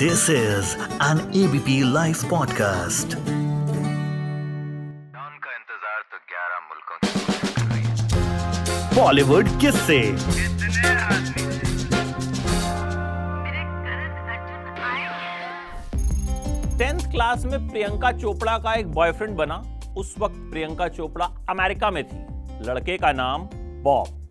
This is an ABP Life podcast. का इंतज़ार तो 11 मुल्कों बॉलीवुड किस से टेंथ क्लास में प्रियंका चोपड़ा का एक बॉयफ्रेंड बना। उस वक्त प्रियंका चोपड़ा अमेरिका में थी। लड़के का नाम बॉब।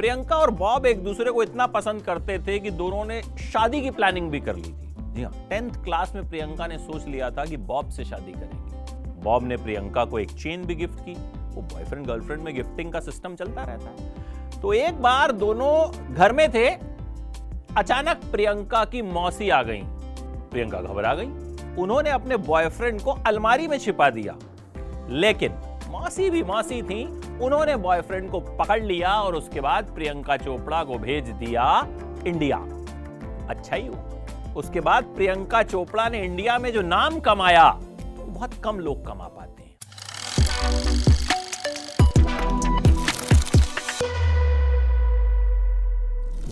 प्रियंका और बॉब एक दूसरे को इतना पसंद करते थे कि दोनों ने शादी की प्लानिंग भी कर ली थी। जी हाँ टेंथ क्लास में प्रियंका ने सोच लिया था कि बॉब से शादी करेगी। बॉब ने प्रियंका को एक चेन भी गिफ्ट की। वो बॉयफ्रेंड गर्लफ्रेंड में गिफ्टिंग का सिस्टम चलता रहता है। तो एक बार दोनों घर में थे, अचानक प्रियंका की मौसी आ गई। प्रियंका घबरा गई। उन्होंने अपने बॉयफ्रेंड को अलमारी में छिपा दिया। लेकिन मौसी भी मौसी थी। उन्होंने बॉयफ्रेंड को पकड़ लिया और उसके बाद प्रियंका चोपड़ा को भेज दिया इंडिया। अच्छा ही हुआ। उसके बाद प्रियंका चोपड़ा ने इंडिया में जो नाम कमाया वो बहुत कम लोग कमा पाते हैं।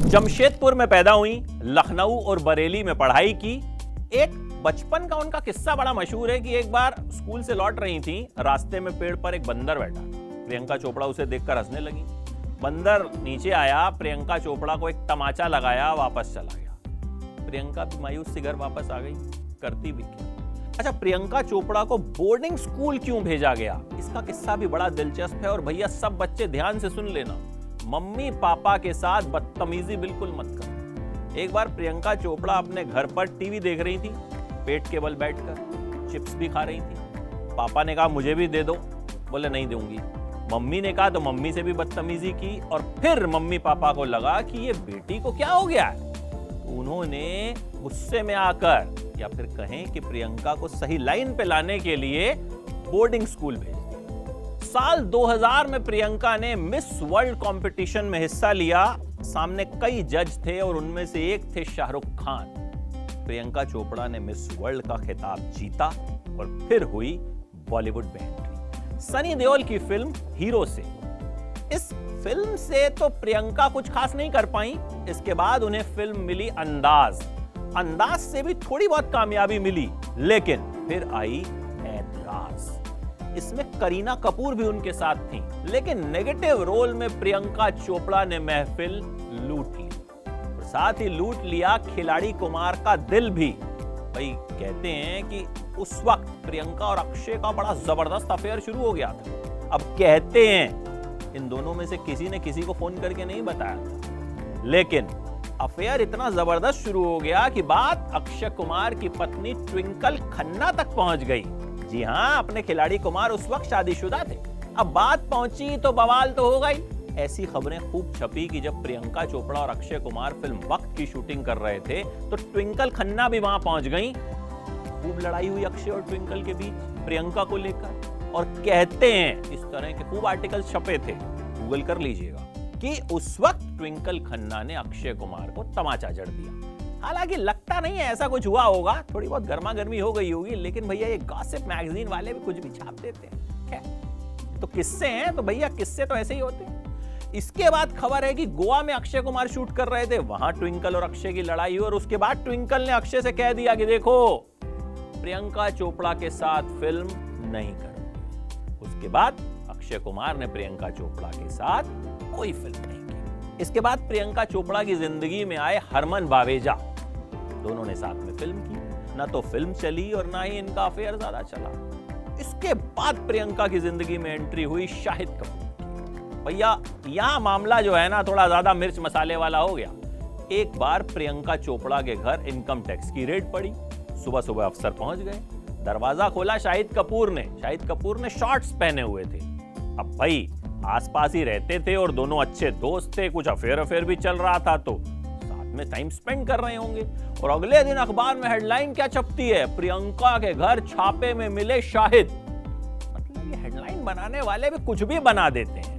जमशेदपुर में पैदा हुई, लखनऊ और बरेली में पढ़ाई की, एक बचपन का उनका किस्सा बड़ा मशहूर है कि एक बार स्कूल से लौट रही थी, रास्ते में पेड़ पर एक बंदर बैठा। प्रियंका चोपड़ा उसे देखकर हंसने लगी। बंदर नीचे आया, प्रियंका चोपड़ा को एक तमाचा लगाया, वापस चला गया। प्रियंका भी मायूस सी घर वापस आ गई, करती भी क्या अच्छा प्रियंका चोपड़ा को बोर्डिंग स्कूल क्यों भेजा गया? इसका किस्सा भी बड़ा दिलचस्प है और भैया, सब बच्चे ध्यान से सुन लेना। मम्मी, पापा के साथ बदतमीजी बिल्कुल मत करो। एक बार प्रियंका चोपड़ा अपने घर पर टीवी देख रही थी पेट के बल बैठकर चिप्स भी खा रही थी। पापा ने कहा, मुझे भी दे दो। बोले, नहीं दूँगी। मम्मी ने कहा तो मम्मी से भी बदतमीजी की और फिर मम्मी पापा को लगा कि ये बेटी को क्या हो गया है? उन्होंने गुस्से में आकर या फिर कहें कि प्रियंका को सही लाइन पे लाने के लिए बोर्डिंग स्कूल भेज साल 2000 में प्रियंका ने मिस वर्ल्ड कंपटीशन में हिस्सा लिया। सामने कई जज थे और उनमें से एक थे शाहरुख खान। प्रियंका चोपड़ा ने मिस वर्ल्ड का खिताब जीता और फिर हुई बॉलीवुड में एंट्री। सनी देओल की फ़िल्म हीरो से। इस फ़िल्म से तो प्रियंका कुछ खास नहीं कर पाई। इसके बाद उन्हें फ़िल्म मिली अंदाज। अंदाज से भी थोड़ी बहुत कामयाबी मिली, लेकिन फिर आई ऐतराज। इसमें करीना कपूर भी उनके साथ थी, लेकिन नेगेटिव रोल में प्रियंका चोपड़ा ने महफिल लूट ली। साथ ही लूट लिया खिलाड़ी कुमार का दिल भी। भाई, कहते हैं कि उस वक्त प्रियंका और अक्षय का बड़ा ज़बरदस्त अफेयर शुरू हो गया था। अब कहते हैं, इन दोनों में से किसी ने किसी को फ़ोन करके नहीं बताया। लेकिन अफेयर इतना ज़बरदस्त शुरू हो गया कि बात अक्षय कुमार की पत्नी ट्विंकल खन्ना तक पहुँच गई। जी हाँ अपने खिलाड़ी कुमार उस वक्त शादीशुदा थे। अब बात पहुँची तो बवाल तो हो। गई ऐसी खबरें खूब छपी कि जब प्रियंका चोपड़ा और अक्षय कुमार फ़िल्म वक्त की शूटिंग कर रहे थे तो ट्विंकल खन्ना भी वहाँ पहुँच गई। खूब लड़ाई हुई अक्षय और ट्विंकल के बीच, प्रियंका को लेकर। और कहते हैं इस तरह के खूब आर्टिकल छपे थे। गूगल कर लीजिएगा कि उस वक्त ट्विंकल खन्ना ने अक्षय कुमार को तमाचा जड़ दिया। हालाँकि लगता नहीं है ऐसा कुछ हुआ होगा, थोड़ी बहुत गर्मा गर्मी हो गई होगी, लेकिन भैया ये गॉसिप मैगजीन वाले भी कुछ भी छाप देते हैं। तो किस्से हैं तो भैया किस्से तो ऐसे ही होते हैं। इसके बाद खबर है कि गोवा में अक्षय कुमार शूट कर रहे थे। वहाँ ट्विंकल और अक्षय की लड़ाई हुई और उसके बाद ट्विंकल ने अक्षय से कह दिया कि देखो, प्रियंका चोपड़ा के साथ फ़िल्म नहीं कर। उसके बाद अक्षय कुमार ने प्रियंका चोपड़ा के साथ कोई फ़िल्म नहीं की। इसके बाद प्रियंका चोपड़ा की ज़िंदगी में आए हरमन बावेजा। दोनों ने साथ में फ़िल्म की। ना तो फ़िल्म चली और ना ही इनका अफेयर ज़्यादा चला। इसके बाद प्रियंका की ज़िंदगी में एंट्री हुई शाहिद कपूर। भैया, यहाँ मामला जो है ना, थोड़ा ज़्यादा मिर्च मसाले वाला हो गया। एक बार प्रियंका चोपड़ा के घर इनकम टैक्स की रेड पड़ी। सुबह सुबह अफसर पहुँच गए। दरवाज़ा खोला शाहिद कपूर ने। शाहिद कपूर ने शॉर्ट्स पहने हुए थे। अब भाई, आसपास ही रहते थे और दोनों अच्छे दोस्त थे। कुछ अफेयर अफेयर भी चल रहा था तो साथ में टाइम स्पेंड कर रहे होंगे। और अगले दिन अखबार में हेडलाइन क्या छपती है? प्रियंका के घर छापे में मिले शाहिद। मतलब ये हेडलाइन बनाने वाले भी कुछ भी बना देते हैं।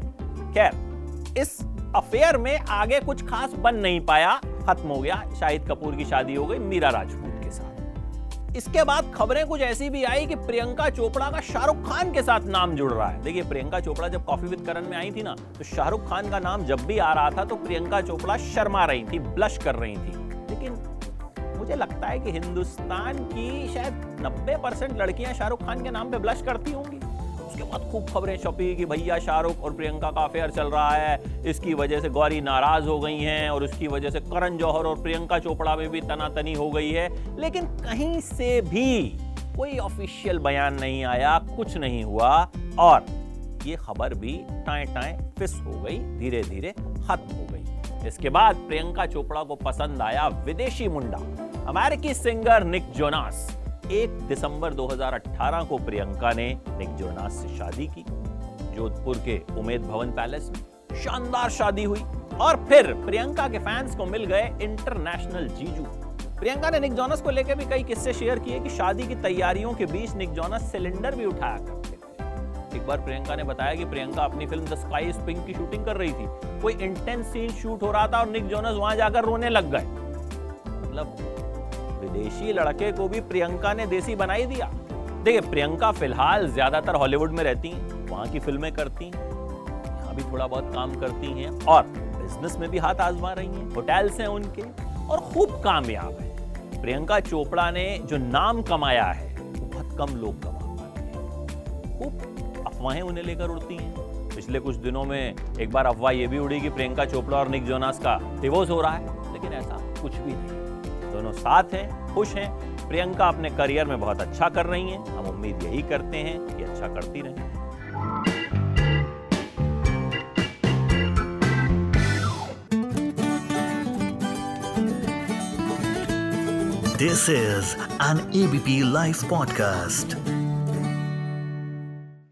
खैर, इस अफेयर में आगे कुछ खास बन नहीं पाया। खत्म हो गया। शाहिद कपूर की शादी हो गई मीरा राजपूत के साथ। इसके बाद खबरें कुछ ऐसी भी आई कि प्रियंका चोपड़ा का शाहरुख खान के साथ नाम जुड़ रहा है। देखिए, प्रियंका चोपड़ा जब कॉफ़ी विद करण में आई थी ना तो शाहरुख खान का नाम जब भी आ रहा था तो प्रियंका चोपड़ा शर्मा रही थी ब्लश कर रही थी। लेकिन मुझे लगता है कि हिंदुस्तान की शायद 90 परसेंट लड़कियाँ शाहरुख खान के नाम पे ब्लश करती होंगी। उसके बाद खूब खबरें छपी कि भैया शाहरुख और प्रियंका का अफेयर चल रहा है। इसकी वजह से गौरी नाराज़ हो गई हैं और उसकी वजह से करण जौहर और प्रियंका चोपड़ा में भी तनातनी हो गई है। लेकिन कहीं से भी कोई ऑफिशियल बयान नहीं आया, कुछ नहीं हुआ और ये खबर भी टाए टाए फिस हो गई धीरे धीरे खत्म हो गई। इसके बाद प्रियंका चोपड़ा को पसंद आया विदेशी मुंडा। अमेरिकी सिंगर निक जोनास एक दिसंबर 2018 को प्रियंका ने निक जोनास से शादी की। जोधपुर के उमेद भवन पैलेस में शानदार शादी हुई और फिर प्रियंका के फैंस को मिल गए इंटरनेशनल जीजू। प्रियंका ने निक जोनस को लेकर भी कई किस्से शेयर किए कि शादी की तैयारियों के बीच निक जोनस सिलेंडर भी उठाया करते थे। एक बार प्रियंका ने बताया कि प्रियंका अपनी film the sky is pink की शूटिंग कर रही थी। कोई इंटेंस सीन शूट हो रहा था और निक जोनस वहाँ जाकर रोने लग गए। मतलब विदेशी लड़के को भी प्रियंका ने देसी बनाई दिया। देखिए, प्रियंका फ़िलहाल ज़्यादातर हॉलीवुड में रहती हैं, वहाँ की फ़िल्में करती हैं, यहाँ भी थोड़ा बहुत काम करती हैं और बिज़नेस में भी हाथ आजमा रही हैं, होटल्स हैं उनके और खूब कामयाब है। प्रियंका चोपड़ा ने जो नाम कमाया है, वो बहुत कम लोग कमा पाते हैं। खूब अफवाहें उन्हें लेकर उड़ती हैं। पिछले कुछ दिनों में एक बार अफवाह ये भी उड़ी कि प्रियंका चोपड़ा और निक जोनास का डिवोर्स हो रहा है, लेकिन ऐसा कुछ भी नहीं। दोनों साथ हैं, खुश हैं। प्रियंका अपने करियर में बहुत अच्छा कर रही हैं। हम उम्मीद यही करते हैं कि अच्छा करती रहें। This is an ABP live podcast.